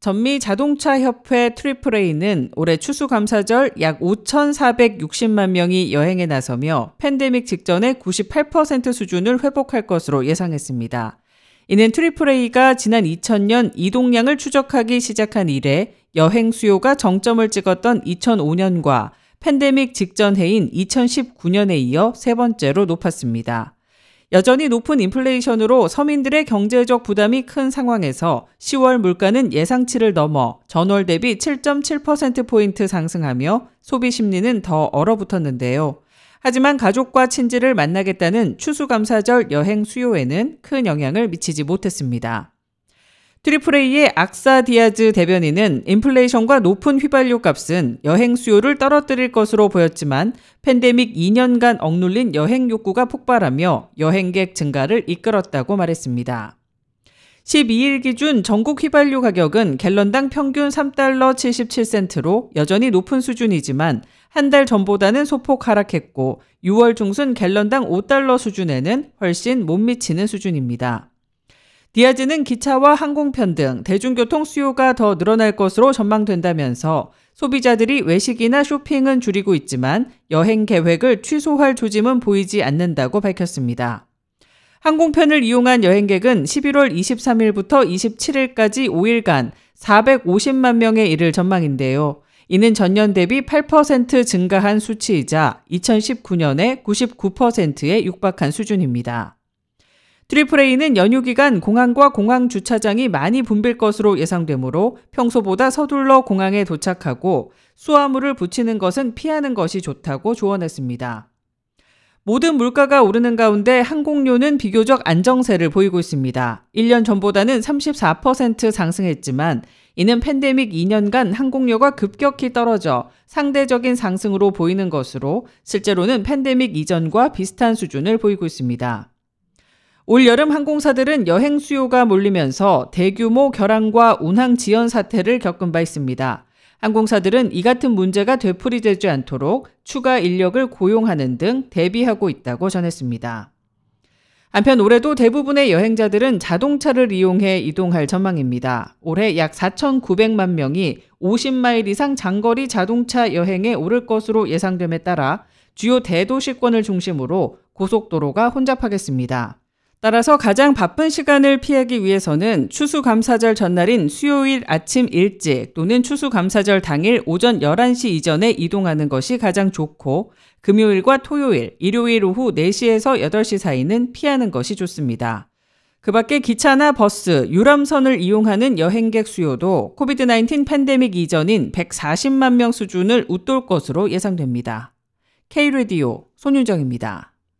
전미 자동차 협회 triple A는 올해 추수감사절 약 5,460만 명이 여행에 나서며 팬데믹 직전의 98% 수준을 회복할 것으로 예상했습니다. 이는 triple A가 지난 2000년 이동량을 추적하기 시작한 이래 여행 수요가 정점을 찍었던 2005년과 팬데믹 직전 해인 2019년에 이어 세 번째로 높았습니다. 여전히 높은 인플레이션으로 서민들의 경제적 부담이 큰 상황에서 10월 물가는 예상치를 넘어 전월 대비 7.7%포인트 상승하며 소비 심리는 더 얼어붙었는데요. 하지만 가족과 친지를 만나겠다는 추수감사절 여행 수요에는 큰 영향을 미치지 못했습니다. 트리플 A의 악사 디아즈 대변인은 인플레이션과 높은 휘발유 값은 여행 수요를 떨어뜨릴 것으로 보였지만 팬데믹 2년간 억눌린 여행 욕구가 폭발하며 여행객 증가를 이끌었다고 말했습니다. 12일 기준 전국 휘발유 가격은 갤런당 평균 3달러 77센트로 여전히 높은 수준이지만 한 달 전보다는 소폭 하락했고 6월 중순 갤런당 5달러 수준에는 훨씬 못 미치는 수준입니다. 디아즈는 기차와 항공편 등 대중교통 수요가 더 늘어날 것으로 전망된다면서 소비자들이 외식이나 쇼핑은 줄이고 있지만 여행 계획을 취소할 조짐은 보이지 않는다고 밝혔습니다. 항공편을 이용한 여행객은 11월 23일부터 27일까지 5일간 450만 명에 이를 전망인데요. 이는 전년 대비 8% 증가한 수치이자 2019년에 99%에 육박한 수준입니다. 트리플 A는 연휴 기간 공항과 공항 주차장이 많이 붐빌 것으로 예상되므로 평소보다 서둘러 공항에 도착하고 수화물을 붙이는 것은 피하는 것이 좋다고 조언했습니다. 모든 물가가 오르는 가운데 항공료는 비교적 안정세를 보이고 있습니다. 1년 전보다는 34% 상승했지만 이는 팬데믹 2년간 항공료가 급격히 떨어져 상대적인 상승으로 보이는 것으로 실제로는 팬데믹 이전과 비슷한 수준을 보이고 있습니다. 올 여름 항공사들은 여행 수요가 몰리면서 대규모 결항과 운항 지연 사태를 겪은 바 있습니다. 항공사들은 이 같은 문제가 되풀이되지 않도록 추가 인력을 고용하는 등 대비하고 있다고 전했습니다. 한편 올해도 대부분의 여행자들은 자동차를 이용해 이동할 전망입니다. 올해 약 4,900만 명이 50마일 이상 장거리 자동차 여행에 오를 것으로 예상됨에 따라 주요 대도시권을 중심으로 고속도로가 혼잡하겠습니다. 따라서 가장 바쁜 시간을 피하기 위해서는 추수감사절 전날인 수요일 아침 일찍 또는 추수감사절 당일 오전 11시 이전에 이동하는 것이 가장 좋고 금요일과 토요일, 일요일 오후 4시에서 8시 사이는 피하는 것이 좋습니다. 그 밖에 기차나 버스, 유람선을 이용하는 여행객 수요도 코비드-19 팬데믹 이전인 140만 명 수준을 웃돌 것으로 예상됩니다. K-레디오 손윤정입니다.